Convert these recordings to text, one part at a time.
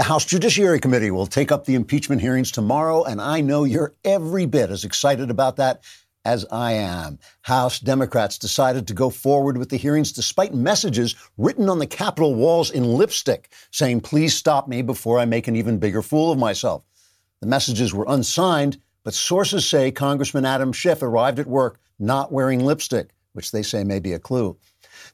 The House Judiciary Committee will take up the impeachment hearings tomorrow, and I know you're every bit as excited about that as I am. House Democrats decided to go forward with the hearings despite messages written on the Capitol walls in lipstick saying, please stop me before I make an even bigger fool of myself. The messages were unsigned, but sources say Congressman Adam Schiff arrived at work not wearing lipstick, which they say may be a clue.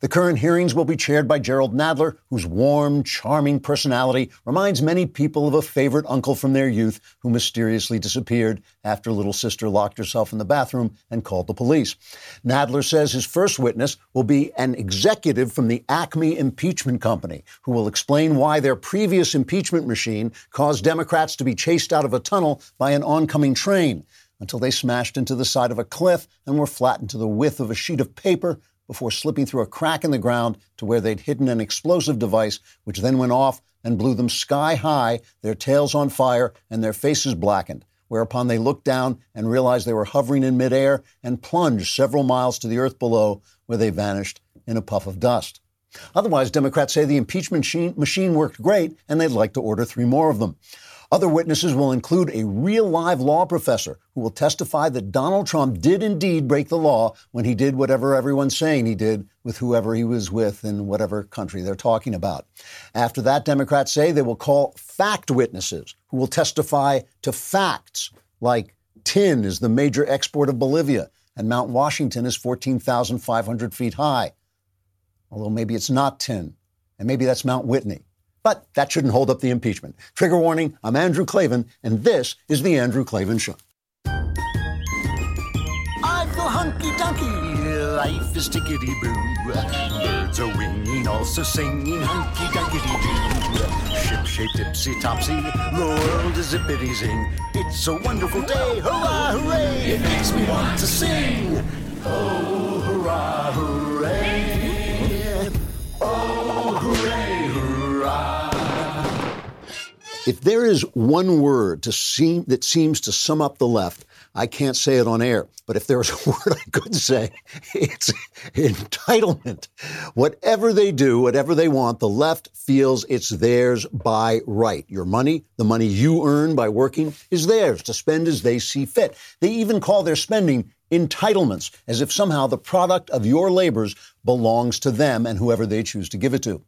The current hearings will be chaired by Jerrold Nadler, whose warm, charming personality reminds many people of a favorite uncle from their youth who mysteriously disappeared after little sister locked herself in the bathroom and called the police. Nadler says his first witness will be an executive from the Acme Impeachment Company who will explain why their previous impeachment machine caused Democrats to be chased out of a tunnel by an oncoming train until they smashed into the side of a cliff and were flattened to the width of a sheet of paper before slipping through a crack in the ground to where they'd hidden an explosive device, which then went off and blew them sky high, their tails on fire and their faces blackened. Whereupon they looked down and realized they were hovering in midair and plunged several miles to the earth below, where they vanished in a puff of dust. Otherwise, Democrats say the impeachment machine worked great and they'd like to order three more of them. Other witnesses will include a real live law professor who will testify that Donald Trump did indeed break the law when he did whatever everyone's saying he did with whoever he was with in whatever country they're talking about. After that, Democrats say they will call fact witnesses who will testify to facts like tin is the major export of Bolivia and Mount Washington is 14,500 feet high. Although maybe it's not tin, and maybe that's Mount Whitney. But that shouldn't hold up the impeachment. Trigger warning I'm Andrew Klavan, and this is The Andrew Klavan Show. I feel hunky dunky, life is tickety boo. Birds are winging, also singing hunky dunky doo. Ship shape tipsy topsy, the world is zippity zing. It's a wonderful day, hurrah, hooray! It makes me want to sing. Oh, hurrah, hooray! If there is one word seem, that seems to sum up the left, I can't say it on air, but if there is a word I could say, it's entitlement. Whatever they do, whatever they want, the left feels it's theirs by right. Your money, the money you earn by working, is theirs to spend as they see fit. They even call their spending entitlements, as if somehow the product of your labors belongs to them and whoever they choose to give it to.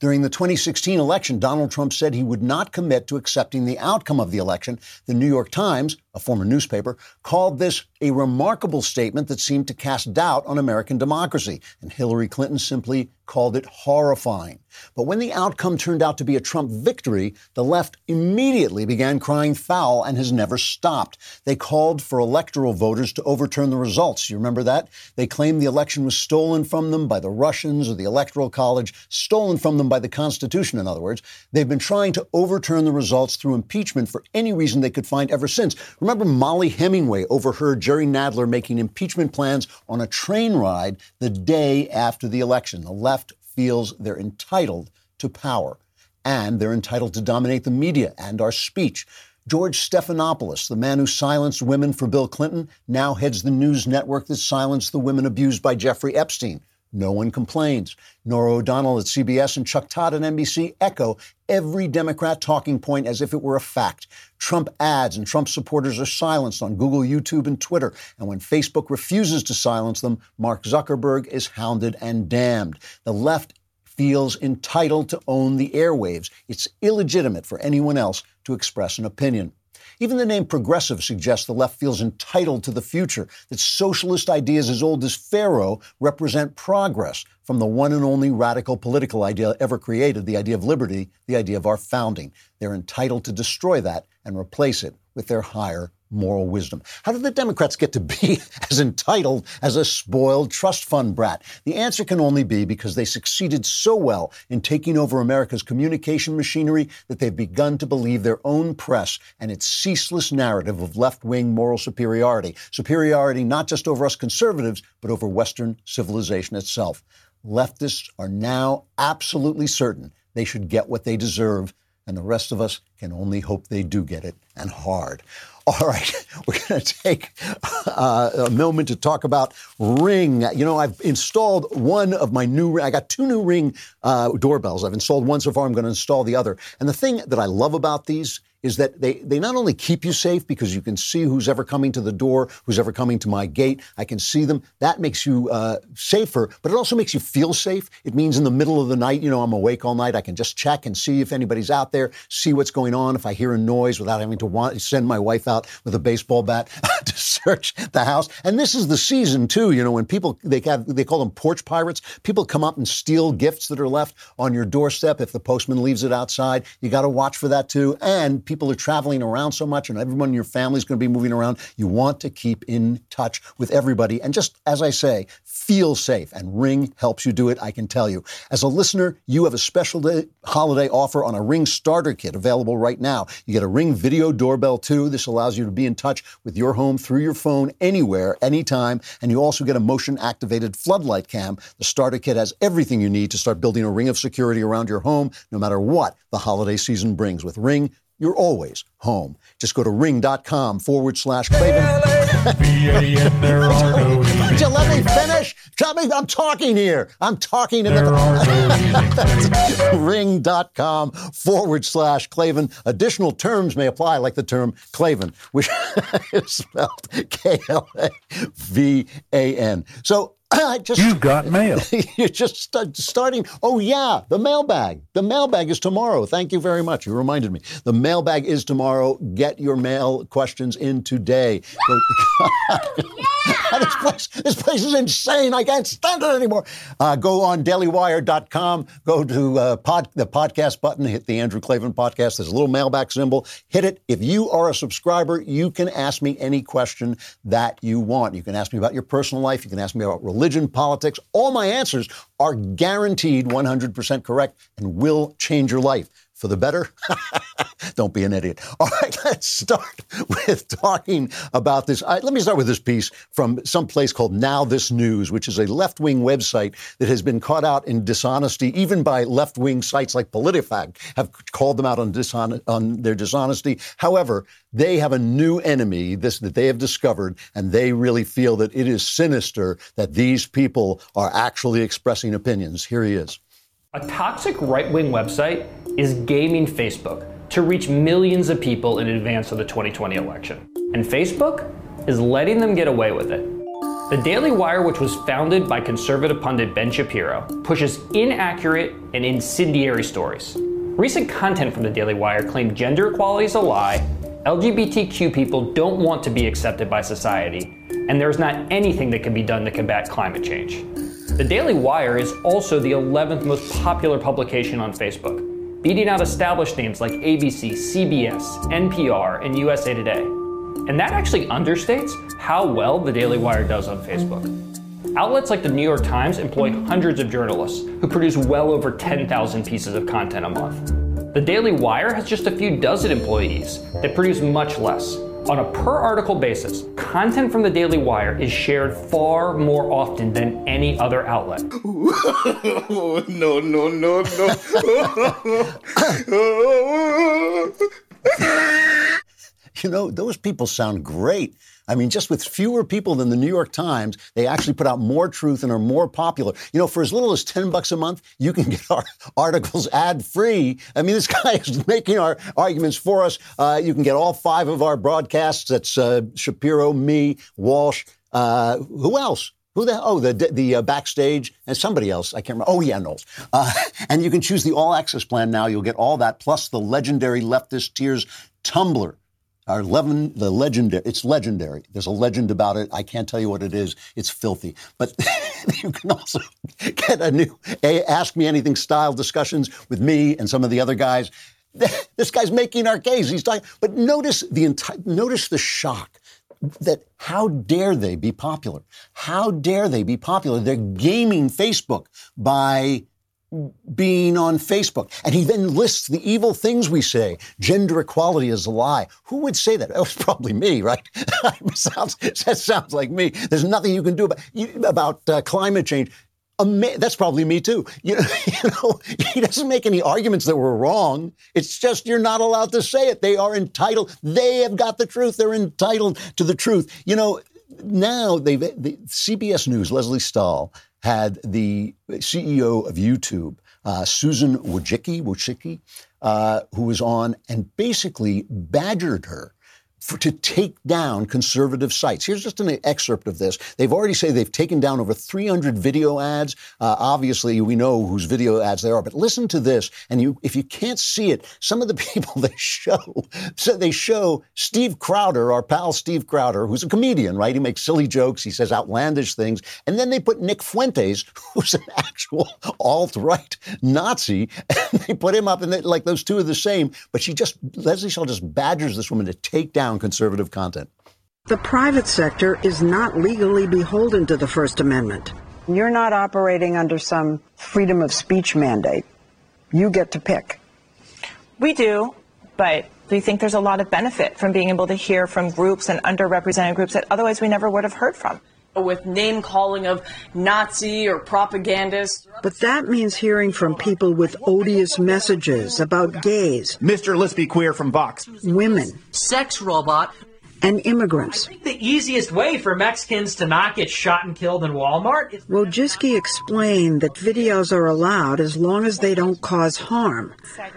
During the 2016 election, Donald Trump said he would not commit to accepting the outcome of the election. The New York Times, a former newspaper, called this a remarkable statement that seemed to cast doubt on American democracy. And Hillary Clinton simply called it horrifying. But when the outcome turned out to be a Trump victory, the left immediately began crying foul and has never stopped. They called for electoral voters to overturn the results. You remember that? They claimed the election was stolen from them by the Russians or the Electoral College, stolen from them by the Constitution, in other words. They've been trying to overturn the results through impeachment for any reason they could find ever since. Remember, Mollie Hemingway overheard Jerry Nadler making impeachment plans on a train ride the day after the election. The left feels they're entitled to power and they're entitled to dominate the media and our speech. George Stephanopoulos, the man who silenced women for Bill Clinton, now heads the news network that silenced the women abused by Jeffrey Epstein. No one complains. Norah O'Donnell at CBS and Chuck Todd at NBC echo every Democrat talking point as if it were a fact. Trump ads and Trump supporters are silenced on Google, YouTube, and Twitter. And when Facebook refuses to silence them, Mark Zuckerberg is hounded and damned. The left feels entitled to own the airwaves. It's illegitimate for anyone else to express an opinion. Even the name progressive suggests the left feels entitled to the future, that socialist ideas as old as Pharaoh represent progress from the one and only radical political idea ever created, the idea of liberty, the idea of our founding. They're entitled to destroy that and replace it with their higher moral wisdom. How did the Democrats get to be as entitled as a spoiled trust fund brat? The answer can only be because they succeeded so well in taking over America's communication machinery that they've begun to believe their own press and its ceaseless narrative of left wing moral superiority. Superiority not just over us conservatives, but over Western civilization itself. Leftists are now absolutely certain they should get what they deserve and the rest of us can only hope they do get it, and hard. All right, we're going to take uh, a moment to talk about Ring. You know, I've installed one of my new. I got two new Ring uh, doorbells. I've installed one so far. I'm going to install the other. And the thing that I love about these is that they, they not only keep you safe because you can see who's ever coming to the door, who's ever coming to my gate. I can see them. That makes you uh, safer, but it also makes you feel safe. It means in the middle of the night, you know, I'm awake all night. I can just check and see if anybody's out there, see what's going on. If I hear a noise without having to want, send my wife out with a baseball bat to search the house. And this is the season too. You know, when people they have they call them porch pirates. People come up and steal gifts that are left on your doorstep if the postman leaves it outside. You got to watch for that too. And people are traveling around so much and everyone in your family is going to be moving around. You want to keep in touch with everybody. And just as I say, feel safe. And Ring helps you do it, I can tell you. As a listener, you have a special day, holiday offer on a Ring starter kit available right now. You get a Ring video doorbell too. This allows you to be in touch with your home through your phone anywhere, anytime. And you also get a motion activated floodlight cam. The starter kit has everything you need to start building a ring of security around your home, no matter what the holiday season brings. With Ring, you're always home. Just go to ring.com forward slash Klavan. Would you let me finish? Tell me I'm talking here. I'm talking. In the ring.com forward slash Klavan. Additional terms may apply, like the term Klavan, which is spelled K L A V A N. So I just You've got mail. you're just st- starting. Oh yeah, the mailbag. The mailbag is tomorrow. Thank you very much. You reminded me. The mailbag is tomorrow. Get your mail questions in today. this, place, this place is insane. I can't stand it anymore. Uh, go on dailywire.com. Go to uh, pod, the podcast button. Hit the Andrew Klavan podcast. There's a little mailbag symbol. Hit it. If you are a subscriber, you can ask me any question that you want. You can ask me about your personal life. You can ask me about religion, politics. All my answers are guaranteed 100% correct and will change your life for the better. Don't be an idiot. All right, let's start with talking about this. let me start with this piece from some place called Now This News, which is a left wing website that has been caught out in dishonesty, even by left wing sites like PolitiFact have called them out on, dishon- on their dishonesty. However, they have a new enemy this, that they have discovered, and they really feel that it is sinister that these people are actually expressing opinions. Here he is. A toxic right wing website is gaming Facebook to reach millions of people in advance of the 2020 election. And Facebook is letting them get away with it. The Daily Wire, which was founded by conservative pundit Ben Shapiro, pushes inaccurate and incendiary stories. Recent content from the Daily Wire claimed gender equality is a lie, LGBTQ people don't want to be accepted by society, and there's not anything that can be done to combat climate change. The Daily Wire is also the 11th most popular publication on Facebook, beating out established names like ABC, CBS, NPR, and USA Today. And that actually understates how well the Daily Wire does on Facebook. Outlets like the New York Times employ hundreds of journalists who produce well over 10,000 pieces of content a month. The Daily Wire has just a few dozen employees that produce much less, on a per article basis, content from the Daily Wire is shared far more often than any other outlet. no, no, no, no. you know, those people sound great. I mean, just with fewer people than the New York Times, they actually put out more truth and are more popular. You know, for as little as 10 bucks a month, you can get our articles ad free. I mean, this guy is making our arguments for us. Uh, you can get all five of our broadcasts. That's uh, Shapiro, me, Walsh. Uh, who else? Who the oh the the uh, backstage and somebody else I can't remember. Oh yeah, Knowles. Uh, and you can choose the all access plan now. You'll get all that plus the legendary leftist tears tumbler our eleven, the legendary, it's legendary. There's a legend about it. I can't tell you what it is. It's filthy. But you can also get a new Ask Me Anything style discussions with me and some of the other guys. This guy's making our case. He's talking, but notice the entire, notice the shock that how dare they be popular? How dare they be popular? They're gaming Facebook by being on Facebook. And he then lists the evil things we say. Gender equality is a lie. Who would say that? That was probably me, right? sounds, that sounds like me. There's nothing you can do about, about uh, climate change. That's probably me too. You know, you know, he doesn't make any arguments that were wrong. It's just you're not allowed to say it. They are entitled. They have got the truth. They're entitled to the truth. You know, now they've the CBS News. Lesley Stahl had the CEO of YouTube, uh, Susan Wojcicki, Wojcicki uh, who was on and basically badgered her for, to take down conservative sites. Here's just an excerpt of this. They've already say they've taken down over 300 video ads. Uh, obviously, we know whose video ads they are, but listen to this. And you, if you can't see it, some of the people they show, so they show Steve Crowder, our pal Steve Crowder, who's a comedian, right? He makes silly jokes, he says outlandish things, and then they put Nick Fuentes, who's an actual alt-right Nazi, and they put him up, and they, like those two are the same. But she just Leslie Shaw just badgers this woman to take down conservative content. The private sector is not legally beholden to the First Amendment. You're not operating under some freedom of speech mandate. You get to pick. We do, but we think there's a lot of benefit from being able to hear from groups and underrepresented groups that otherwise we never would have heard from. With name calling of Nazi or propagandists. But that means hearing from people with odious messages about gays, Mr. Let's Be Queer from Vox, women, sex robot, and immigrants. I think the easiest way for Mexicans to not get shot and killed in Walmart is. Wojcicki explained that videos are allowed as long as they don't cause harm,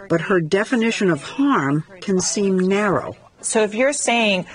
but her definition of harm can seem narrow. So if you're saying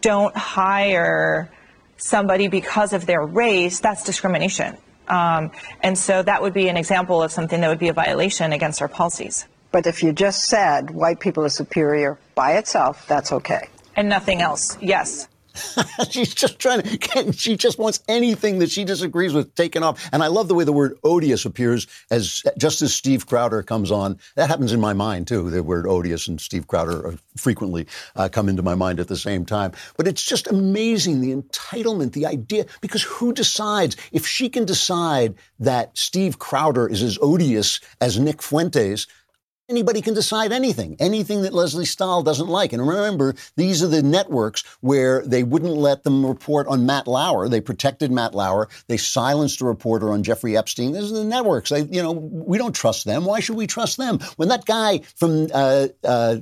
don't hire somebody because of their race, that's discrimination. Um, and so that would be an example of something that would be a violation against our policies. But if you just said white people are superior by itself, that's okay. And nothing else, yes. She's just trying to, she just wants anything that she disagrees with taken off. And I love the way the word odious appears as just as Steve Crowder comes on. That happens in my mind too. The word odious and Steve Crowder frequently uh, come into my mind at the same time. But it's just amazing the entitlement, the idea, because who decides? If she can decide that Steve Crowder is as odious as Nick Fuentes, Anybody can decide anything, anything that Lesley Stahl doesn't like. And remember, these are the networks where they wouldn't let them report on Matt Lauer. They protected Matt Lauer. They silenced a reporter on Jeffrey Epstein. These are the networks. They, you know, we don't trust them. Why should we trust them? When that guy from uh, uh,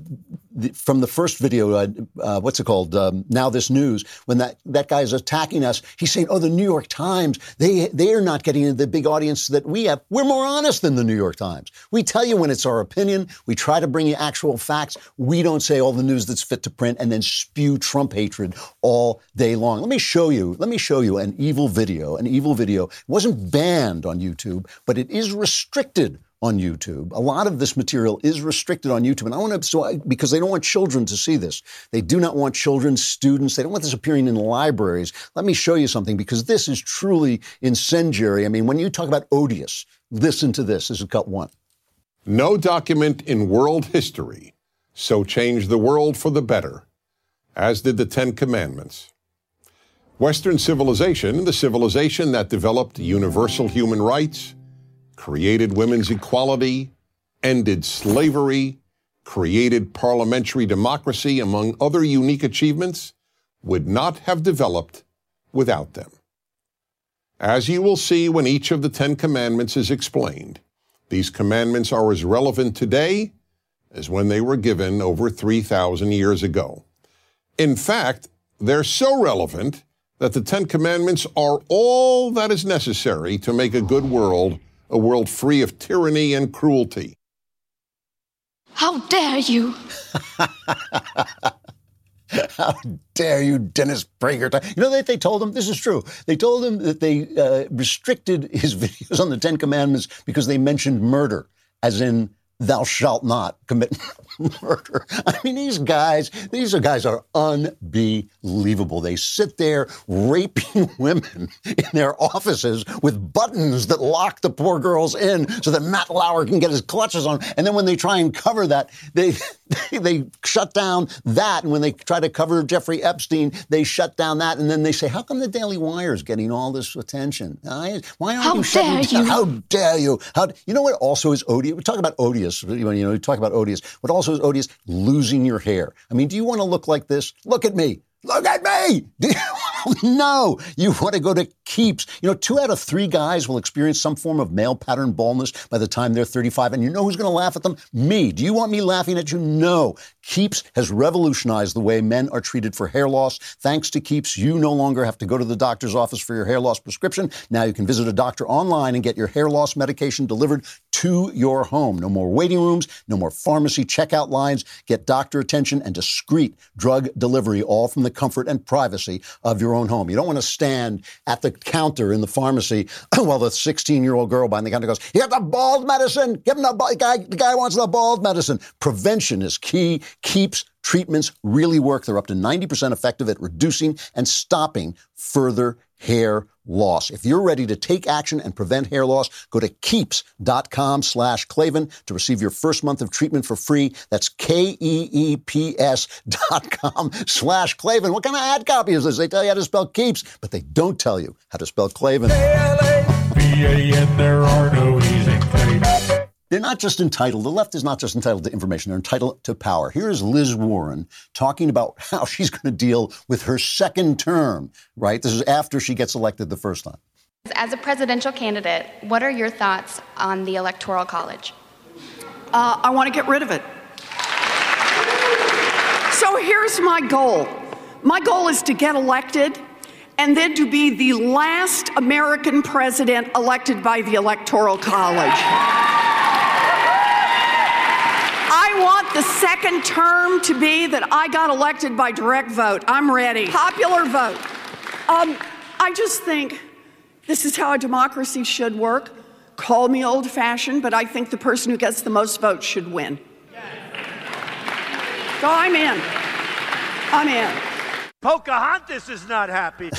the, from the first video, uh, uh, what's it called? Um, now this news. When that that guy is attacking us, he's saying, "Oh, the New York Times. They they are not getting the big audience that we have. We're more honest than the New York Times. We tell you when it's our opinion. We try to bring you actual facts. We don't say all the news that's fit to print and then spew Trump hatred all day long. Let me show you. Let me show you an evil video. An evil video it wasn't banned on YouTube, but it is restricted on YouTube. A lot of this material is restricted on YouTube, and I want to so I, because they don't want children to see this. They do not want children, students. They don't want this appearing in libraries. Let me show you something because this is truly incendiary. I mean, when you talk about odious, listen to this. This is cut one. No document in world history so changed the world for the better as did the Ten Commandments. Western civilization, the civilization that developed universal human rights, created women's equality, ended slavery, created parliamentary democracy, among other unique achievements, would not have developed without them. As you will see when each of the Ten Commandments is explained, these commandments are as relevant today as when they were given over 3,000 years ago. In fact, they're so relevant that the Ten Commandments are all that is necessary to make a good world a world free of tyranny and cruelty. How dare you! How dare you, Dennis Prager? You know that they told him this is true. They told him that they uh, restricted his videos on the Ten Commandments because they mentioned murder, as in thou shalt not commit murder. I mean, these guys, these are guys are unbelievable. They sit there raping women in their offices with buttons that lock the poor girls in so that Matt Lauer can get his clutches on. And then when they try and cover that, they, they, they shut down that. And when they try to cover Jeffrey Epstein, they shut down that. And then they say, how come the Daily Wire is getting all this attention? Why aren't how you dare shutting you? How dare you? How, you know what also is odious? We talk about odious. You know, you talk about odious. What also is odious? Losing your hair. I mean, do you want to look like this? Look at me. Look at me. Do you no, you want to go to Keeps. You know, two out of three guys will experience some form of male pattern baldness by the time they're 35. And you know who's going to laugh at them? Me. Do you want me laughing at you? No. Keeps has revolutionized the way men are treated for hair loss. Thanks to Keeps, you no longer have to go to the doctor's office for your hair loss prescription. Now you can visit a doctor online and get your hair loss medication delivered to your home. No more waiting rooms, no more pharmacy checkout lines. Get doctor attention and discreet drug delivery, all from the comfort and privacy of your own home. You don't want to stand at the counter in the pharmacy while the 16 year old girl behind the counter goes, You got the bald medicine? Give him the, the guy. The guy wants the bald medicine. Prevention is key. Keeps treatments really work. They're up to 90% effective at reducing and stopping further hair loss. If you're ready to take action and prevent hair loss, go to keeps.com slash Klavan to receive your first month of treatment for free. That's K-E-E-P-S dot com slash Klavan. What kind of ad copy is this? They tell you how to spell keeps, but they don't tell you how to spell. B-A-N, there are no. They're not just entitled, the left is not just entitled to information, they're entitled to power. Here is Liz Warren talking about how she's going to deal with her second term, right? This is after she gets elected the first time. As a presidential candidate, what are your thoughts on the Electoral College? Uh, I want to get rid of it. So here's my goal my goal is to get elected and then to be the last American president elected by the Electoral College. I want the second term to be that I got elected by direct vote. I'm ready. Popular vote. Um, I just think this is how a democracy should work. Call me old fashioned, but I think the person who gets the most votes should win. So I'm in. I'm in. Pocahontas is not happy.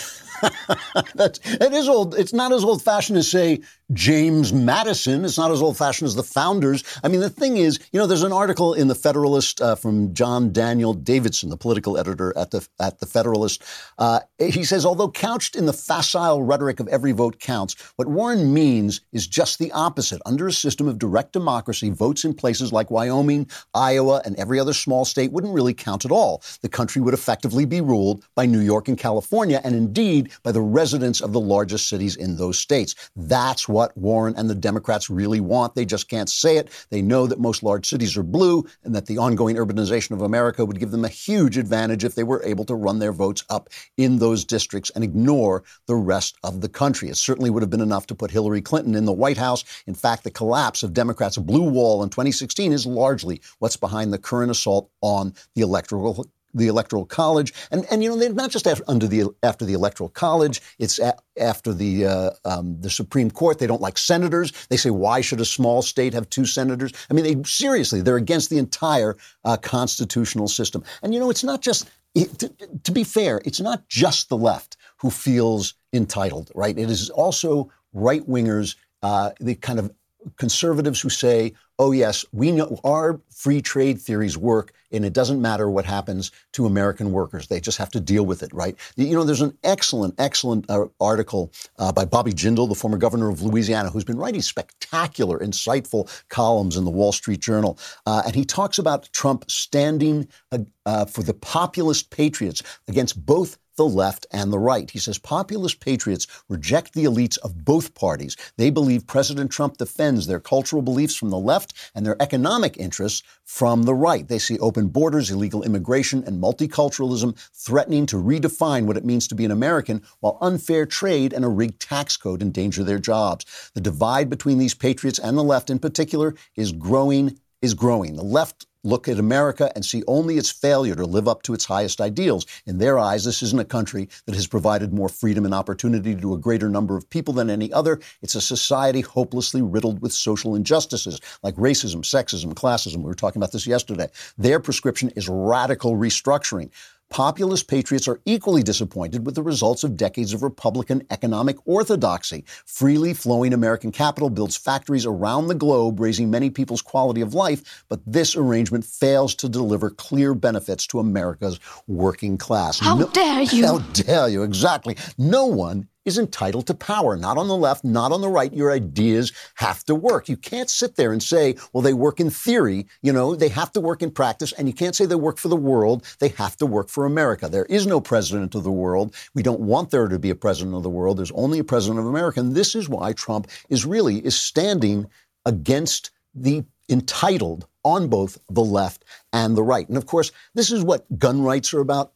That's, it is old. It's not as old fashioned as say James Madison. It's not as old fashioned as the founders. I mean, the thing is, you know, there's an article in the Federalist uh, from John Daniel Davidson, the political editor at the at the Federalist. Uh, he says, although couched in the facile rhetoric of every vote counts, what Warren means is just the opposite. Under a system of direct democracy, votes in places like Wyoming, Iowa, and every other small state wouldn't really count at all. The country would effectively be ruled by New York and California, and indeed by the residents of the largest cities in those states. That's what Warren and the Democrats really want. They just can't say it. They know that most large cities are blue and that the ongoing urbanization of America would give them a huge advantage if they were able to run their votes up in those districts and ignore the rest of the country. It certainly would have been enough to put Hillary Clinton in the White House. In fact, the collapse of Democrats' blue wall in 2016 is largely what's behind the current assault on the electoral the electoral college, and and you know they're not just after, under the after the electoral college. It's after the uh, um, the Supreme Court. They don't like senators. They say why should a small state have two senators? I mean, they seriously they're against the entire uh, constitutional system. And you know, it's not just it, to, to be fair, it's not just the left who feels entitled, right? It is also right wingers, uh, the kind of conservatives who say, oh, yes, we know our free trade theories work and it doesn't matter what happens to American workers. They just have to deal with it, right? You know, there's an excellent, excellent uh, article uh, by Bobby Jindal, the former governor of Louisiana, who's been writing spectacular, insightful columns in the Wall Street Journal. Uh, and he talks about Trump standing uh, uh, for the populist patriots against both the left and the right. He says populist patriots reject the elites of both parties. They believe President Trump defends their cultural beliefs from the left and their economic interests from the right. They see open borders, illegal immigration, and multiculturalism threatening to redefine what it means to be an American, while unfair trade and a rigged tax code endanger their jobs. The divide between these patriots and the left in particular is growing is growing. The left look at America and see only its failure to live up to its highest ideals. In their eyes, this isn't a country that has provided more freedom and opportunity to a greater number of people than any other. It's a society hopelessly riddled with social injustices like racism, sexism, classism. We were talking about this yesterday. Their prescription is radical restructuring. Populist patriots are equally disappointed with the results of decades of Republican economic orthodoxy. Freely flowing American capital builds factories around the globe, raising many people's quality of life, but this arrangement fails to deliver clear benefits to America's working class. How no, dare you? How dare you? Exactly. No one is entitled to power. Not on the left, not on the right. Your ideas have to work. You can't sit there and say, well, they work in theory. You know, they have to work in practice. And you can't say they work for the world. They have to work for America. There is no president of the world. We don't want there to be a president of the world. There's only a president of America. And this is why Trump is really is standing against the entitled on both the left and the right. And of course, this is what gun rights are about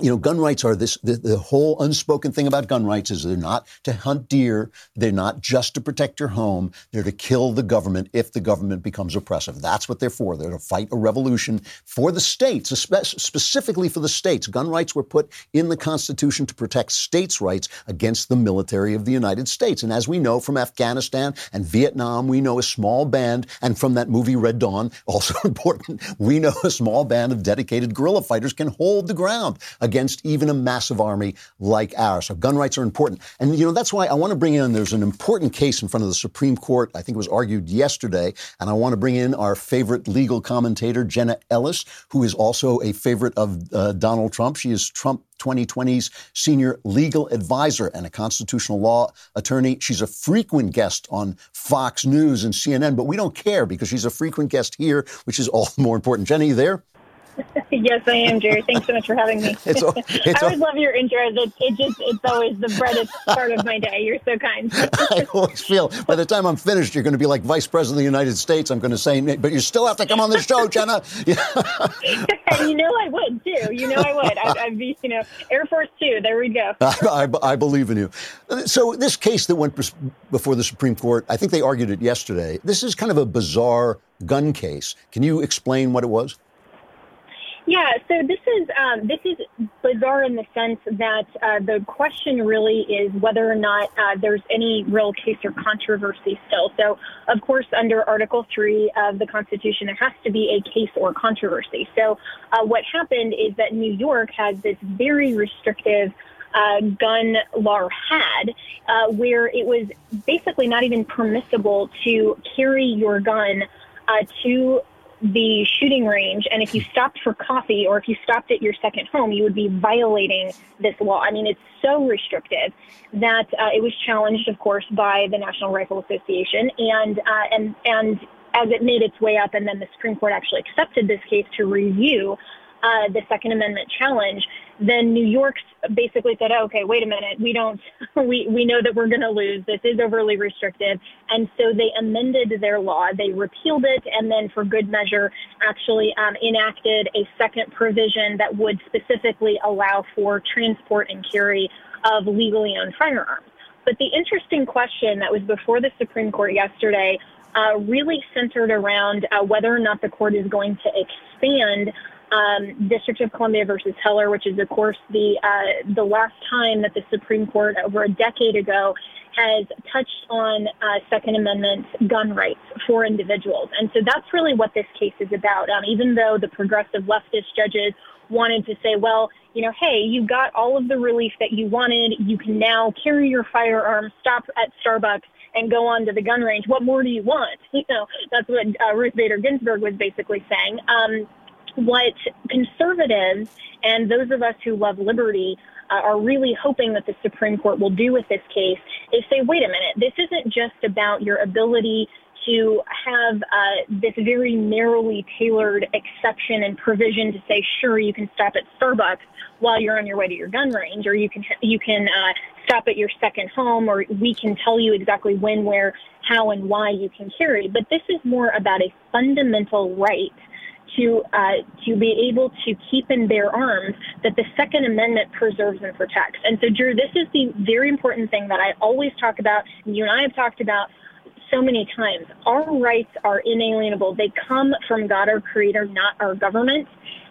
you know, gun rights are this, the, the, whole unspoken thing about gun rights is they're not to hunt deer. They're not just to protect your home. They're to kill the government if the government becomes oppressive. That's what they're for. They're to fight a revolution for the states, specifically for the states. Gun rights were put in the Constitution to protect states' rights against the military of the United States. And as we know from Afghanistan and Vietnam, we know a small band, and from that movie Red Dawn, also important, we know a small band of dedicated guerrilla fighters can hold the ground against even a massive army like ours. So gun rights are important. And, you know, that's why I want to bring in, there's an important case in front of the Supreme Court. I think it was argued yesterday. And I want to bring in our favorite legal commentator, Jenna Ellis, who is also a favorite of uh, Donald Trump. She is Trump 2020's senior legal advisor and a constitutional law attorney. She's a frequent guest on Fox News and CNN, but we don't care because she's a frequent guest here, which is all the more important. Jenny, there? yes, I am, Jerry. Thanks so much for having me. It's, it's, I always love your intros. It, it just it's always the brightest part of my day. You're so kind. I always feel by the time I'm finished, you're going to be like Vice President of the United States. I'm going to say, but you still have to come on the show, Jenna. and you know I would too. You know I would. I, I'd be, you know, Air Force Two. There we go. I, I, I believe in you. So this case that went before the Supreme Court, I think they argued it yesterday. This is kind of a bizarre gun case. Can you explain what it was? Yeah, so this is um, this is bizarre in the sense that uh, the question really is whether or not uh, there's any real case or controversy still. So, of course, under Article Three of the Constitution, there has to be a case or controversy. So, uh, what happened is that New York has this very restrictive. Uh, gun law had, uh, where it was basically not even permissible to carry your gun uh, to the shooting range and if you stopped for coffee or if you stopped at your second home, you would be violating this law. I mean, it's so restrictive that uh, it was challenged, of course, by the National Rifle Association and uh, and and as it made its way up, and then the Supreme Court actually accepted this case to review uh, the Second Amendment challenge, then New York basically said, okay, wait a minute, we don't, we, we know that we're going to lose. This is overly restrictive. And so they amended their law. They repealed it and then for good measure actually um, enacted a second provision that would specifically allow for transport and carry of legally owned firearms. But the interesting question that was before the Supreme Court yesterday uh, really centered around uh, whether or not the court is going to expand um, District of Columbia versus Heller, which is, of course, the uh, the last time that the Supreme Court over a decade ago has touched on uh, Second Amendment gun rights for individuals. And so that's really what this case is about. Um, even though the progressive leftist judges wanted to say, well, you know, hey, you got all of the relief that you wanted. You can now carry your firearm, stop at Starbucks, and go on to the gun range. What more do you want? You know, that's what uh, Ruth Bader Ginsburg was basically saying. Um, what conservatives and those of us who love liberty uh, are really hoping that the Supreme Court will do with this case is say, wait a minute, this isn't just about your ability to have uh, this very narrowly tailored exception and provision to say, sure, you can stop at Starbucks while you're on your way to your gun range, or you can you can uh, stop at your second home, or we can tell you exactly when, where, how, and why you can carry. But this is more about a fundamental right to uh, to be able to keep and bear arms that the Second Amendment preserves and protects. And so, Drew, this is the very important thing that I always talk about, and you and I have talked about so many times. Our rights are inalienable. They come from God, our Creator, not our government.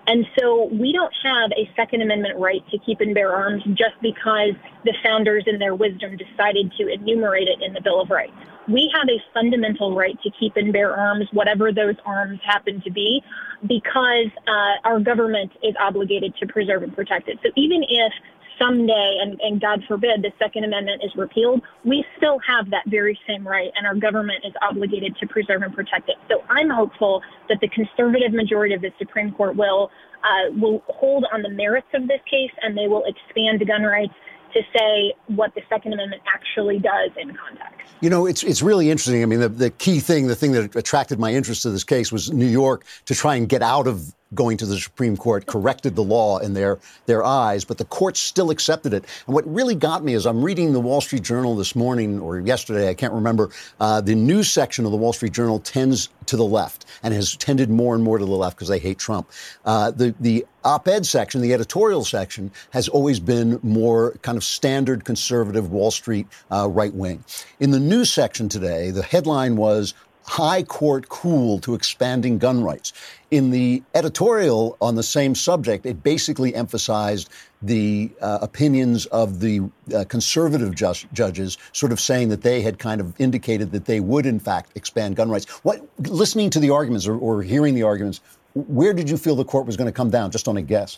And so we don't have a Second Amendment right to keep and bear arms just because the founders in their wisdom decided to enumerate it in the Bill of Rights. We have a fundamental right to keep and bear arms, whatever those arms happen to be, because uh, our government is obligated to preserve and protect it. So even if someday, and, and God forbid, the Second Amendment is repealed, we still have that very same right, and our government is obligated to preserve and protect it. So I'm hopeful that the conservative majority of the Supreme Court will uh, will hold on the merits of this case, and they will expand gun rights to say what the Second Amendment actually does in context. You know, it's it's really interesting. I mean, the, the key thing, the thing that attracted my interest to this case was New York to try and get out of going to the Supreme Court corrected the law in their their eyes, but the court still accepted it. And what really got me is I'm reading the Wall Street Journal this morning or yesterday, I can't remember. Uh, the news section of the Wall Street Journal tends to the left and has tended more and more to the left because they hate Trump. Uh, the the op-ed section, the editorial section, has always been more kind of standard conservative Wall Street uh, right wing. In the news section today, the headline was High Court cool to expanding gun rights. In the editorial on the same subject, it basically emphasized the uh, opinions of the uh, conservative ju- judges, sort of saying that they had kind of indicated that they would, in fact, expand gun rights. What, listening to the arguments or, or hearing the arguments, where did you feel the court was going to come down? Just on a guess.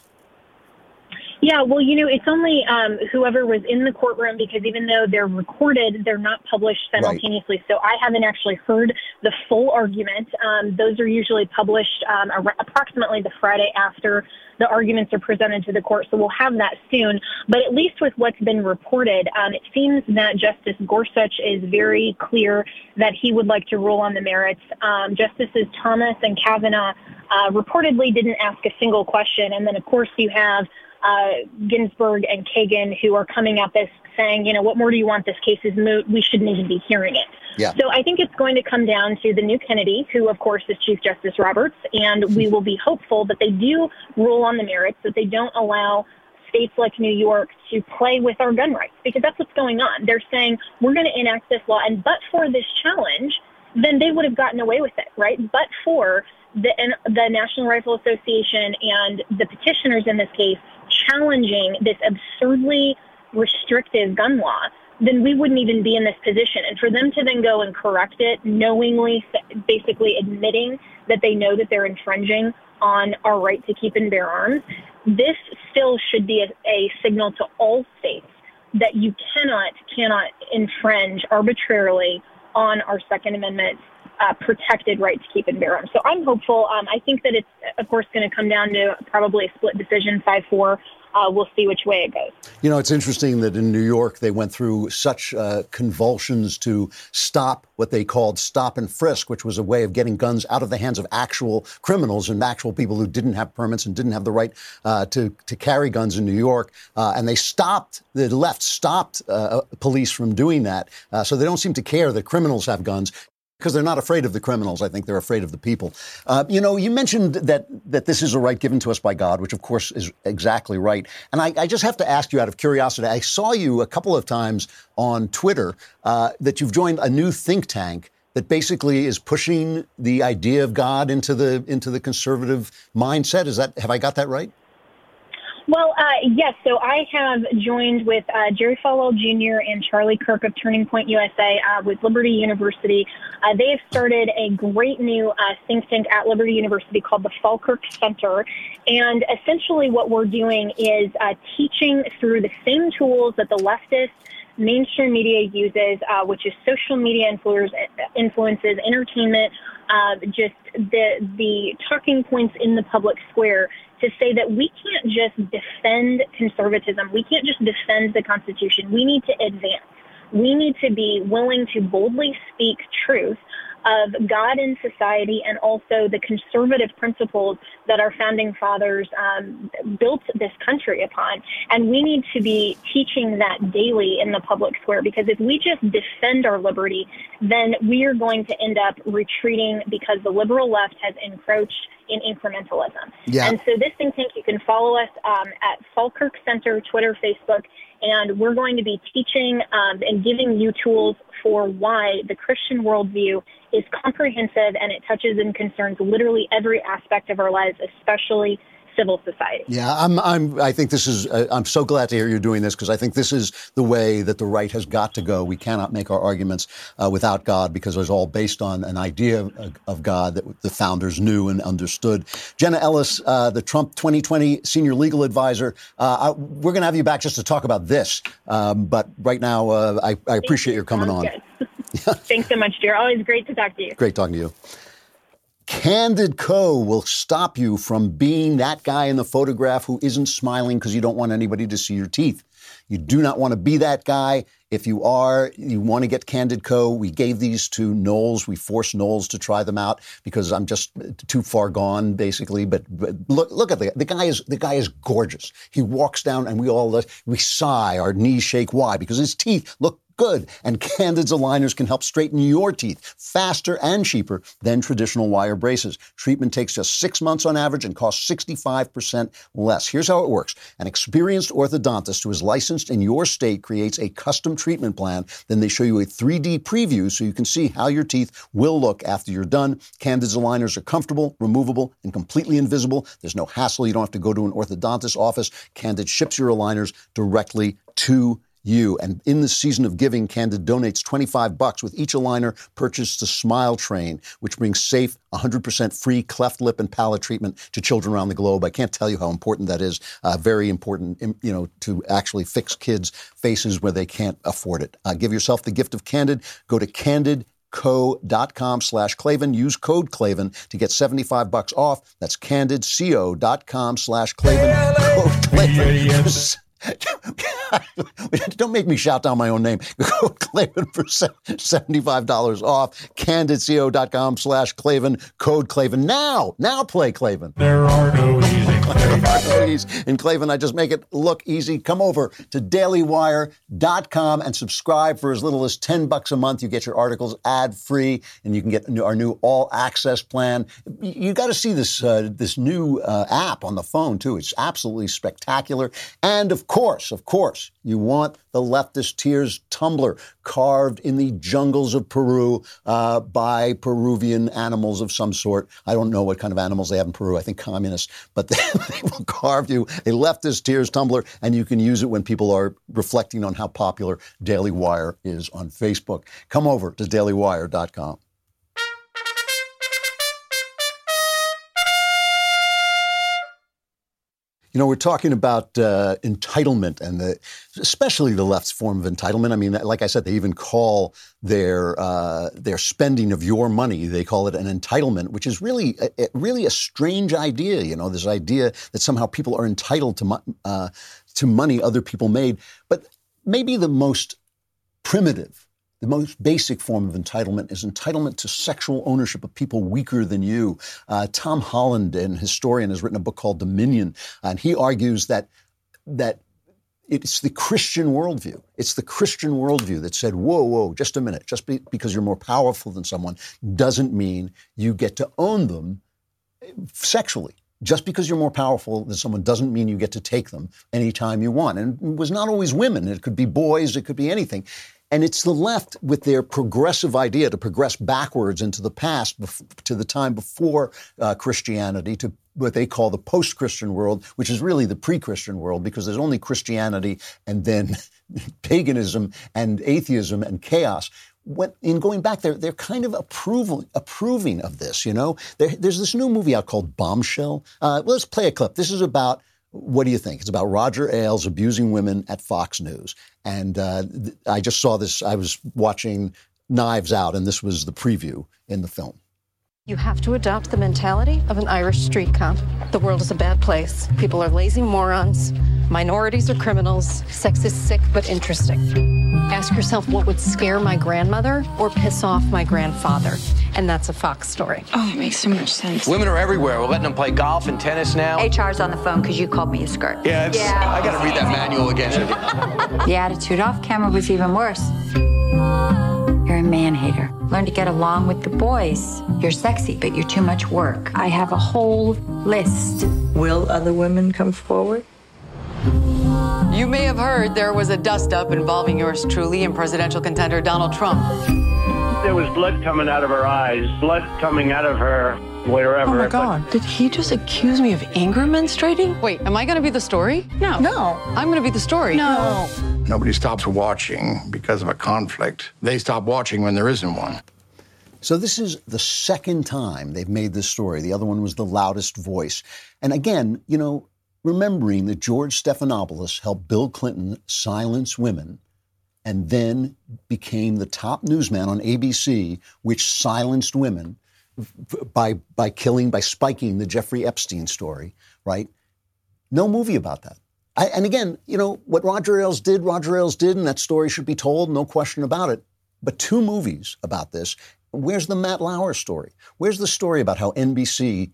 Yeah, well, you know, it's only um, whoever was in the courtroom because even though they're recorded, they're not published simultaneously. Right. So I haven't actually heard the full argument. Um, those are usually published um, approximately the Friday after the arguments are presented to the court. So we'll have that soon. But at least with what's been reported, um, it seems that Justice Gorsuch is very clear that he would like to rule on the merits. Um, Justices Thomas and Kavanaugh uh, reportedly didn't ask a single question. And then, of course, you have uh, Ginsburg and Kagan who are coming at this saying, you know, what more do you want? This case is moot. We shouldn't even be hearing it. Yeah. So I think it's going to come down to the new Kennedy, who, of course, is Chief Justice Roberts, and we will be hopeful that they do rule on the merits, that they don't allow states like New York to play with our gun rights, because that's what's going on. They're saying we're going to enact this law, and but for this challenge, then they would have gotten away with it, right? But for the, the National Rifle Association and the petitioners in this case challenging this absurdly restrictive gun law, then we wouldn't even be in this position. And for them to then go and correct it, knowingly, basically admitting that they know that they're infringing on our right to keep and bear arms, this still should be a, a signal to all states that you cannot, cannot infringe arbitrarily on our Second Amendment uh, protected right to keep and bear arms. So I'm hopeful. Um, I think that it's, of course, going to come down to probably a split decision, 5 4. Uh, we'll see which way it goes. You know, it's interesting that in New York they went through such uh, convulsions to stop what they called stop and frisk, which was a way of getting guns out of the hands of actual criminals and actual people who didn't have permits and didn't have the right uh, to to carry guns in New York. Uh, and they stopped the left stopped uh, police from doing that, uh, so they don't seem to care that criminals have guns because they're not afraid of the criminals. I think they're afraid of the people. Uh, you know, you mentioned that that this is a right given to us by God, which of course is exactly right. And I, I just have to ask you out of curiosity. I saw you a couple of times on Twitter uh, that you've joined a new think tank that basically is pushing the idea of God into the into the conservative mindset. Is that have I got that right? Well, uh, yes. So I have joined with uh, Jerry Falwell Jr. and Charlie Kirk of Turning Point USA uh, with Liberty University. Uh, they have started a great new uh, think tank at Liberty University called the Falkirk Center. And essentially what we're doing is uh, teaching through the same tools that the leftist mainstream media uses, which is social media influences, entertainment, just the, the talking points in the public square to say that we can't just defend conservatism. We can't just defend the Constitution. We need to advance. We need to be willing to boldly speak truth of God in society and also the conservative principles that our founding fathers um, built this country upon. And we need to be teaching that daily in the public square because if we just defend our liberty, then we are going to end up retreating because the liberal left has encroached in incrementalism. Yeah. And so this think tank, you can follow us um, at Falkirk Center, Twitter, Facebook, and we're going to be teaching um, and giving you tools for why the Christian worldview is comprehensive and it touches and concerns literally every aspect of our lives, especially civil society. Yeah, I'm, I'm, I think this is, uh, I'm so glad to hear you're doing this because I think this is the way that the right has got to go. We cannot make our arguments uh, without God because it's all based on an idea of, of, God that the founders knew and understood. Jenna Ellis, uh, the Trump 2020 senior legal advisor, uh, I, we're going to have you back just to talk about this. Um, but right now, uh, I, I, appreciate you. your coming Sounds on. Thanks so much, dear. Always great to talk to you. Great talking to you. Candid Co will stop you from being that guy in the photograph who isn't smiling because you don't want anybody to see your teeth. You do not want to be that guy. If you are, you want to get Candid Co. We gave these to Knowles. We forced Knowles to try them out because I'm just too far gone, basically. But, but look, look at the the guy is the guy is gorgeous. He walks down, and we all we sigh, our knees shake. Why? Because his teeth look good. And Candid's aligners can help straighten your teeth faster and cheaper than traditional wire braces. Treatment takes just six months on average and costs 65% less. Here's how it works. An experienced orthodontist who is licensed in your state creates a custom treatment plan. Then they show you a 3D preview so you can see how your teeth will look after you're done. Candid's aligners are comfortable, removable, and completely invisible. There's no hassle. You don't have to go to an orthodontist office. Candid ships your aligners directly to you. And in the season of giving, Candid donates 25 bucks with each aligner purchased to Smile Train, which brings safe, 100% free cleft lip and palate treatment to children around the globe. I can't tell you how important that is. Uh, very important, you know, to actually fix kids' faces where they can't afford it. Uh, give yourself the gift of Candid. Go to Candid co.com slash Klavan. Use code Klavan to get 75 bucks off. That's candidco.com slash Klavan. Code Klavan. Don't make me shout down my own name. Go Klavan for $75 off. CandidCO.com slash Klavan. Code Klavan. Now, now play Klavan. There are no easy in Klavan, I just make it look easy. Come over to dailywire.com and subscribe for as little as 10 bucks a month. You get your articles ad free and you can get our new all access plan. You got to see this, uh, this new uh, app on the phone too. It's absolutely spectacular. And of course, of course, you want the leftist tears tumbler carved in the jungles of Peru uh, by Peruvian animals of some sort. I don't know what kind of animals they have in Peru. I think communists, but they, they will carve you a leftist tears tumbler, and you can use it when people are reflecting on how popular Daily Wire is on Facebook. Come over to dailywire.com. You know, we're talking about uh, entitlement and the, especially the left's form of entitlement. I mean, like I said, they even call their uh, their spending of your money. They call it an entitlement, which is really a, really a strange idea. You know, this idea that somehow people are entitled to uh, to money other people made. But maybe the most primitive the most basic form of entitlement is entitlement to sexual ownership of people weaker than you. Uh, Tom Holland, an historian, has written a book called Dominion, and he argues that that it's the Christian worldview. It's the Christian worldview that said, whoa, whoa, just a minute. Just be, because you're more powerful than someone doesn't mean you get to own them sexually. Just because you're more powerful than someone doesn't mean you get to take them anytime you want. And it was not always women. It could be boys. It could be anything. And it's the left with their progressive idea to progress backwards into the past, to the time before uh, Christianity, to what they call the post Christian world, which is really the pre Christian world, because there's only Christianity and then paganism and atheism and chaos. When, in going back there, they're kind of approval, approving of this, you know? There, there's this new movie out called Bombshell. Uh, let's play a clip. This is about what do you think? It's about Roger Ailes abusing women at Fox News. And uh, th- I just saw this. I was watching Knives Out, and this was the preview in the film. You have to adopt the mentality of an Irish street cop. The world is a bad place. People are lazy morons. Minorities are criminals. Sex is sick but interesting. Ask yourself what would scare my grandmother or piss off my grandfather. And that's a Fox story. Oh, it makes so much sense. Women are everywhere. We're letting them play golf and tennis now. HR's on the phone because you called me a skirt. Yeah, yeah. I got to read that manual again. the attitude off camera was even worse. You're a man hater. Learn to get along with the boys. You're sexy, but you're too much work. I have a whole list. Will other women come forward? You may have heard there was a dust up involving yours truly and presidential contender Donald Trump. There was blood coming out of her eyes, blood coming out of her wherever. Oh my God. But... Did he just accuse me of anger menstruating? Wait, am I going to be the story? No. No. I'm going to be the story. No. Nobody stops watching because of a conflict. They stop watching when there isn't one. So this is the second time they've made this story. The other one was the loudest voice. And again, you know, remembering that George Stephanopoulos helped Bill Clinton silence women and then became the top newsman on ABC, which silenced women by, by killing, by spiking the Jeffrey Epstein story, right? No movie about that. I, and again, you know, what Roger Ailes did, Roger Ailes did, and that story should be told, no question about it. But two movies about this. Where's the Matt Lauer story? Where's the story about how NBC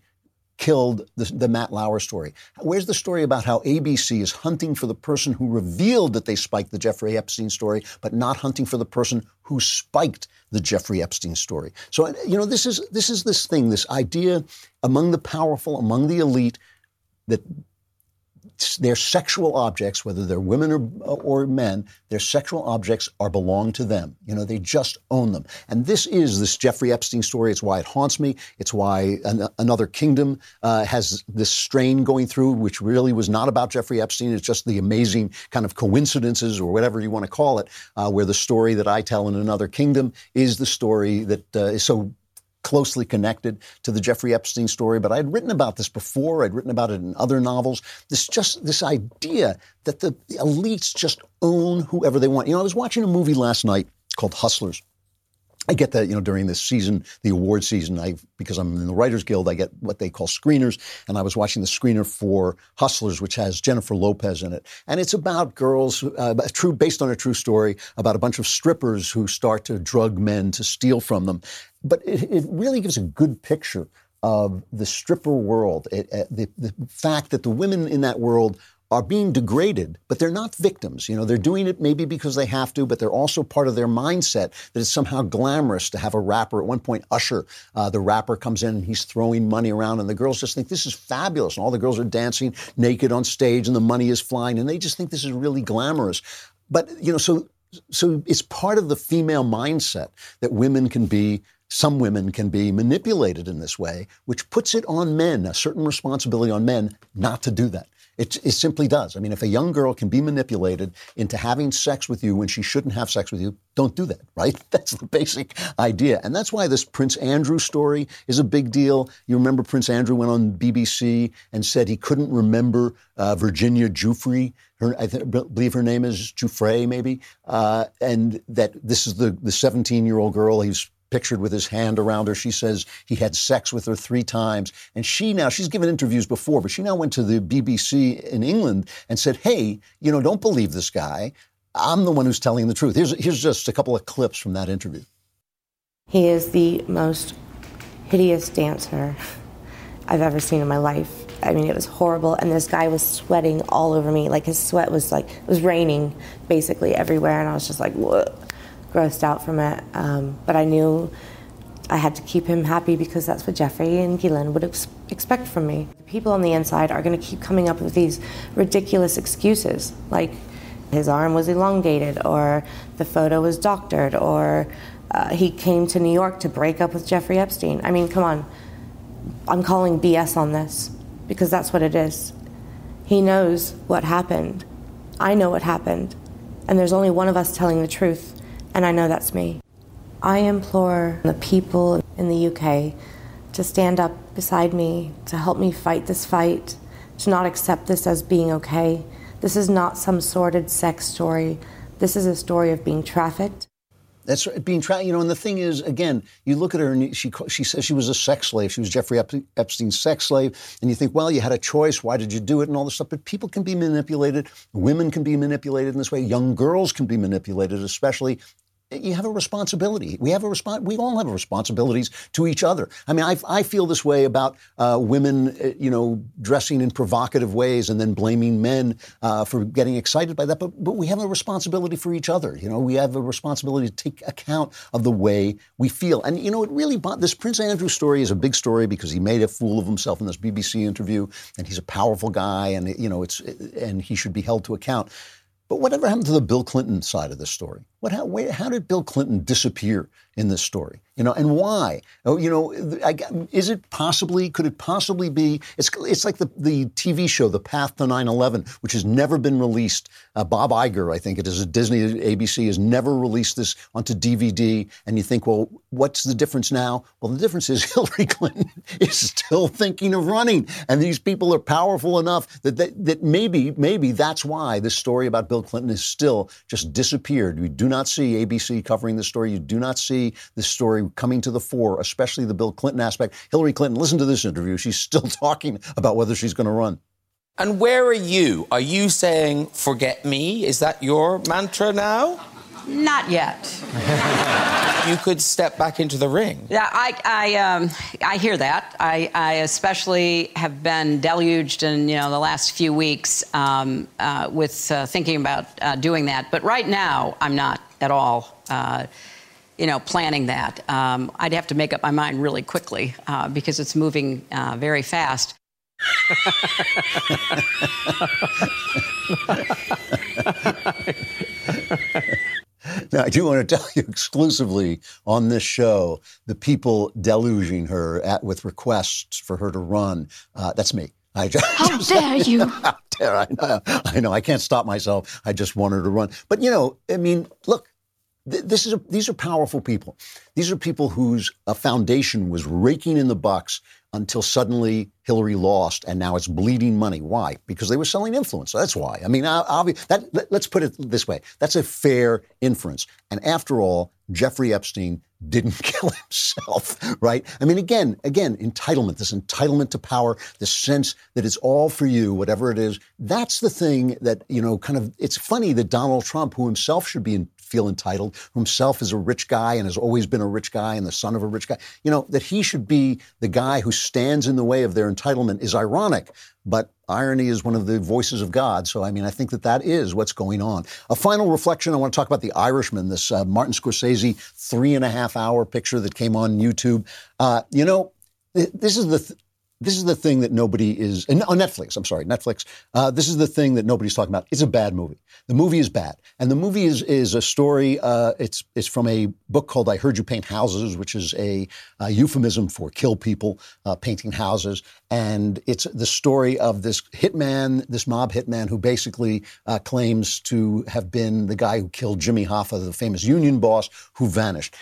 killed the, the, Matt Lauer story? Where's the story about how ABC is hunting for the person who revealed that they spiked the Jeffrey Epstein story, but not hunting for the person who spiked the Jeffrey Epstein story? So uh, you know, this is this is this thing, this idea among the powerful, among the elite, that their sexual objects, whether they're women or, or men, their sexual objects are belong to them. You know, they just own them. And this is this Jeffrey Epstein story. It's why it haunts me. It's why an, another kingdom uh, has this strain going through, which really was not about Jeffrey Epstein. It's just the amazing kind of coincidences or whatever you want to call it, uh, where the story that I tell in another kingdom is the story that uh, is so closely connected to the Jeffrey Epstein story, but I had written about this before. I'd written about it in other novels. This just this idea that the elites just own whoever they want. You know, I was watching a movie last night called Hustlers. I get that, you know, during this season, the award season, I because I'm in the Writers Guild, I get what they call screeners, and I was watching the screener for Hustlers, which has Jennifer Lopez in it, and it's about girls, uh, true based on a true story about a bunch of strippers who start to drug men to steal from them, but it, it really gives a good picture of the stripper world, it, uh, the, the fact that the women in that world are being degraded, but they're not victims. You know, they're doing it maybe because they have to, but they're also part of their mindset that it's somehow glamorous to have a rapper. At one point, Usher, uh, the rapper, comes in and he's throwing money around, and the girls just think this is fabulous. And all the girls are dancing naked on stage, and the money is flying, and they just think this is really glamorous. But, you know, so so it's part of the female mindset that women can be some women can be manipulated in this way, which puts it on men, a certain responsibility on men not to do that. It, it, simply does. I mean, if a young girl can be manipulated into having sex with you when she shouldn't have sex with you, don't do that, right? That's the basic idea. And that's why this Prince Andrew story is a big deal. You remember Prince Andrew went on BBC and said he couldn't remember uh, Virginia Giuffre. Her, I th- believe her name is Giuffre, maybe, uh, and that this is the the 17 year old girl he's pictured with his hand around her. She says he had sex with her three times. And she now, she's given interviews before, but she now went to the BBC in England and said, hey, you know, don't believe this guy. I'm the one who's telling the truth. Here's, here's just a couple of clips from that interview. He is the most hideous dancer I've ever seen in my life. I mean, it was horrible. And this guy was sweating all over me. Like his sweat was like, it was raining basically everywhere. And I was just like, what? Grossed out from it. Um, but I knew I had to keep him happy because that's what Jeffrey and Ghislaine would ex- expect from me. People on the inside are going to keep coming up with these ridiculous excuses, like his arm was elongated, or the photo was doctored, or uh, he came to New York to break up with Jeffrey Epstein. I mean, come on. I'm calling BS on this because that's what it is. He knows what happened. I know what happened. And there's only one of us telling the truth and I know that's me. I implore the people in the UK to stand up beside me, to help me fight this fight, to not accept this as being okay. This is not some sordid sex story. This is a story of being trafficked. That's being trapped, you know. And the thing is, again, you look at her and she she says she was a sex slave. She was Jeffrey Epstein's sex slave, and you think, well, you had a choice. Why did you do it? And all this stuff. But people can be manipulated. Women can be manipulated in this way. Young girls can be manipulated, especially you have a responsibility. We have a respons- We all have responsibilities to each other. I mean, I, I feel this way about uh, women, uh, you know, dressing in provocative ways and then blaming men uh, for getting excited by that. But but we have a responsibility for each other. You know, we have a responsibility to take account of the way we feel. And you know, it really this Prince Andrew story is a big story because he made a fool of himself in this BBC interview, and he's a powerful guy, and you know, it's and he should be held to account. But whatever happened to the Bill Clinton side of this story? What, how, how did Bill Clinton disappear in this story? You know, and why? Oh, you know, I, is it possibly? Could it possibly be? It's it's like the the TV show, The Path to 9/11, which has never been released. Uh, Bob Iger, I think it is, Disney ABC has never released this onto DVD. And you think, well, what's the difference now? Well, the difference is Hillary Clinton is still thinking of running, and these people are powerful enough that that, that maybe maybe that's why this story about Bill Clinton is still just disappeared. We do not see ABC covering this story. You do not see this story coming to the fore, especially the Bill Clinton aspect. Hillary Clinton, listen to this interview. She's still talking about whether she's going to run. And where are you? Are you saying forget me? Is that your mantra now? Not yet. you could step back into the ring. Yeah, I, I, um, I hear that. I, I especially have been deluged in you know the last few weeks um, uh, with uh, thinking about uh, doing that. But right now, I'm not at all. Uh, you know, planning that. Um, I'd have to make up my mind really quickly uh, because it's moving uh, very fast. Now, I do want to tell you exclusively on this show the people deluging her at, with requests for her to run. Uh, that's me. I just, How dare you? How dare I know? I know. I can't stop myself. I just want her to run. But you know, I mean, look. Th- This is a, these are powerful people. These are people whose uh, foundation was raking in the bucks until suddenly Hillary lost, and now it's bleeding money. Why? Because they were selling influence. That's why. I mean, obvi- that, let, let's put it this way: that's a fair inference. And after all, Jeffrey Epstein didn't kill himself, right? I mean, again, again, entitlement, this entitlement to power, this sense that it's all for you, whatever it is. That's the thing that you know, kind of. It's funny that Donald Trump, who himself should be in, feel entitled, who himself is a rich guy and has always been a rich guy and the son of a rich guy, you know, that he should be the guy who stands in the way of their entitlement is ironic. But irony is one of the voices of God. So, I mean, I think that that is what's going on. A final reflection I want to talk about The Irishman, this uh, Martin Scorsese three and a half hour picture that came on YouTube. Uh, you know, th- this is the. Th- this is the thing that nobody is on Netflix. I'm sorry, Netflix. Uh, this is the thing that nobody's talking about. It's a bad movie. The movie is bad, and the movie is is a story. Uh, it's it's from a book called "I Heard You Paint Houses," which is a, a euphemism for kill people, uh, painting houses, and it's the story of this hitman, this mob hitman, who basically uh, claims to have been the guy who killed Jimmy Hoffa, the famous union boss, who vanished.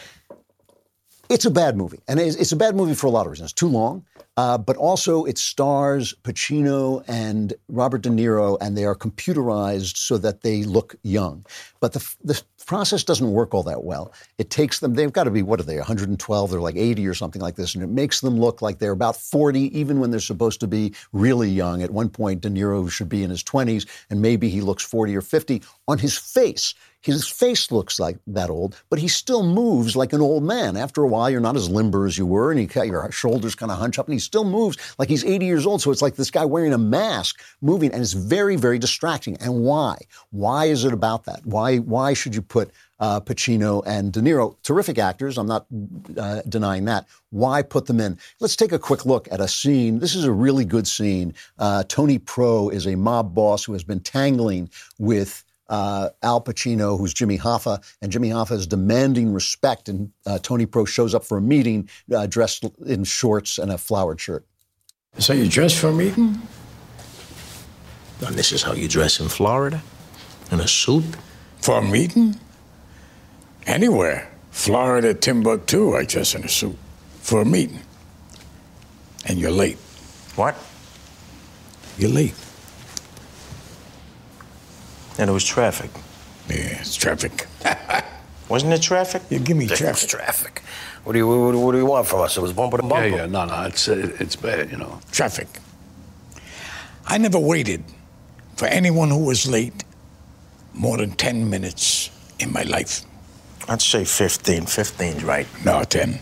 It's a bad movie, and it's, a bad movie for a lot of reasons. It's too long, uh, but also it stars Pacino and Robert De Niro, and they are computerized so that they look young. But the, the process doesn't work all that well. It takes them, they've got to be, what are they, 112? They're like 80 or something like this, and it makes them look like they're about 40, even when they're supposed to be really young. At one point, De Niro should be in his 20s, and maybe he looks 40 or 50 on his face. His face looks like that old, but he still moves like an old man. After a while, you're not as limber as you were, and he, your shoulders kind of hunch up, and he still moves like he's 80 years old. So it's like this guy wearing a mask, moving, and it's very, very distracting. And why? Why is it about that? Why? Why should you put uh, Pacino and De Niro, terrific actors. I'm not uh, denying that. Why put them in? Let's take a quick look at a scene. This is a really good scene. Uh, Tony Pro is a mob boss who has been tangling with uh, Al Pacino, who's Jimmy Hoffa, and Jimmy Hoffa is demanding respect. And uh, Tony Pro shows up for a meeting uh, dressed in shorts and a flowered shirt. So you dress for a meeting? And this is how you dress in Florida? In a suit? For a meeting? Anywhere. Florida, Timbuktu, I dress in a suit. For a meeting. And you're late. What? You're late. And it was traffic. Yeah, it's traffic. Wasn't it traffic? You give me It traffic. was traffic. What do you what, what do you want from us? It was bumper to bumper. Yeah, yeah, no, no, it's uh, it's bad, you know. Traffic. I never waited for anyone who was late more than 10 minutes in my life. I'd say 15. 15's right. No, 10.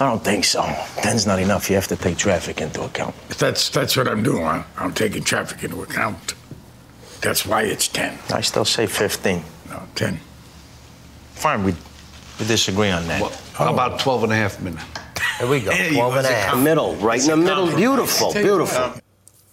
I don't think so. 10's not enough. You have to take traffic into account. That's that's what I'm doing. I'm, I'm taking traffic into account. That's why it's 10. I still say 15. No, 10. Fine, we, we disagree on that. How oh. about 12 and a half minutes? There we go. There 12 and a half. com- Middle, right in the middle. Beautiful, beautiful.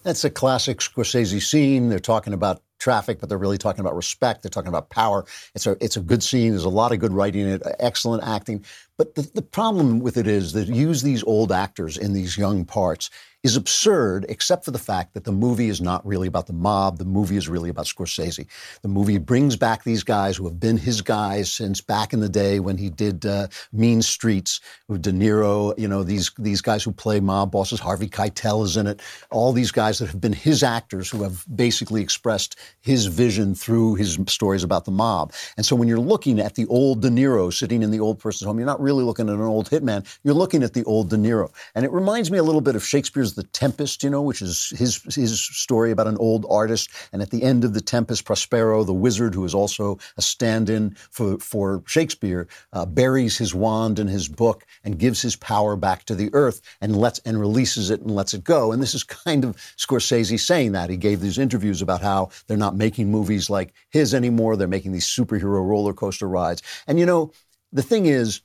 That's a classic Scorsese scene. They're talking about traffic, but they're really talking about respect. They're talking about power. It's a it's a good scene. There's a lot of good writing in it, excellent acting. But the, the problem with it is that use these old actors in these young parts is absurd, except for the fact that the movie is not really about the mob. The movie is really about Scorsese. The movie brings back these guys who have been his guys since back in the day when he did uh, Mean Streets with De Niro. You know these these guys who play mob bosses. Harvey Keitel is in it. All these guys that have been his actors who have basically expressed his vision through his stories about the mob. And so when you're looking at the old De Niro sitting in the old person's home, you're not really looking at an old hitman. You're looking at the old De Niro. And it reminds me a little bit of Shakespeare's there's The Tempest, you know, which is his his story about an old artist. And at the end of The Tempest, Prospero, the wizard, who is also a stand-in for for Shakespeare, uh, buries his wand and his book and gives his power back to the earth and lets and releases it and lets it go. And this is kind of Scorsese saying that. He gave these interviews about how they're not making movies like his anymore. They're making these superhero roller coaster rides. And you know, the thing is,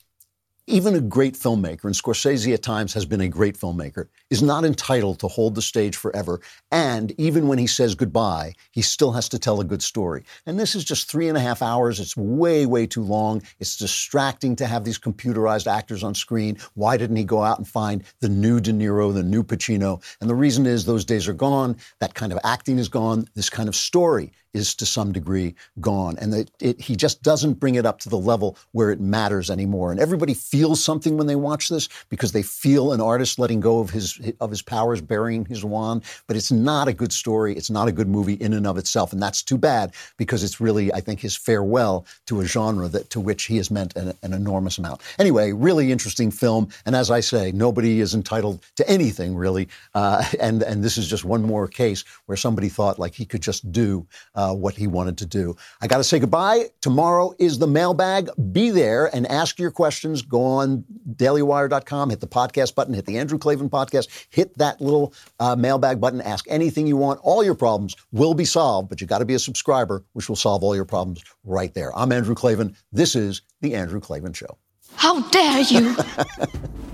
even a great filmmaker, and Scorsese at times has been a great filmmaker, is not entitled to hold the stage forever. And even when he says goodbye, he still has to tell a good story. And this is just three and a half hours. It's way, way too long. It's distracting to have these computerized actors on screen. Why didn't he go out and find the new De Niro, the new Pacino? And the reason is those days are gone. That kind of acting is gone. This kind of story is to some degree gone. And it, it, he just doesn't bring it up to the level where it matters anymore. And everybody feels something when they watch this because they feel an artist letting go of his of his powers, burying his wand. But it's not a good story. It's not a good movie in and of itself, and that's too bad because it's really, I think, his farewell to a genre that to which he has meant an, an enormous amount. Anyway, really interesting film, and as I say, nobody is entitled to anything really. Uh, and and this is just one more case where somebody thought like he could just do uh, what he wanted to do. I got to say goodbye. Tomorrow is the mailbag. Be there and ask your questions. Go on dailywire.com, hit the podcast button, hit the Andrew Klavan podcast, hit that little uh, mailbag button, ask anything you want. All your problems will be solved, but you got to be a subscriber, which will solve all your problems right there. I'm Andrew Klavan. This is The Andrew Klavan Show. How dare you!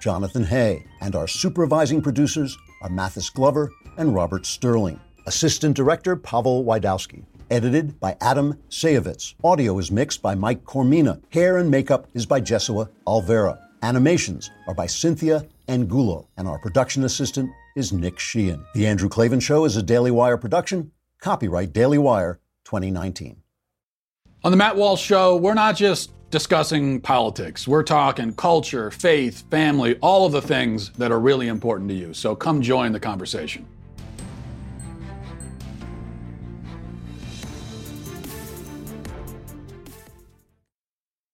Jonathan Hay. And our supervising producers are Mathis Glover and Robert Sterling. Assistant director, Pavel Wydowski. Edited by Adam Sayevitz. Audio is mixed by Mike Coromina. Hair and makeup is by Jesua Alvera. Animations are by Cynthia Angulo. And our production assistant is Nick Sheehan. The Andrew Klavan Show is a Daily Wire production. Copyright Daily Wire 2019. On the Matt Walsh Show, we're not just discussing politics. We're talking culture, faith, family, all of the things that are really important to you. So come join the conversation.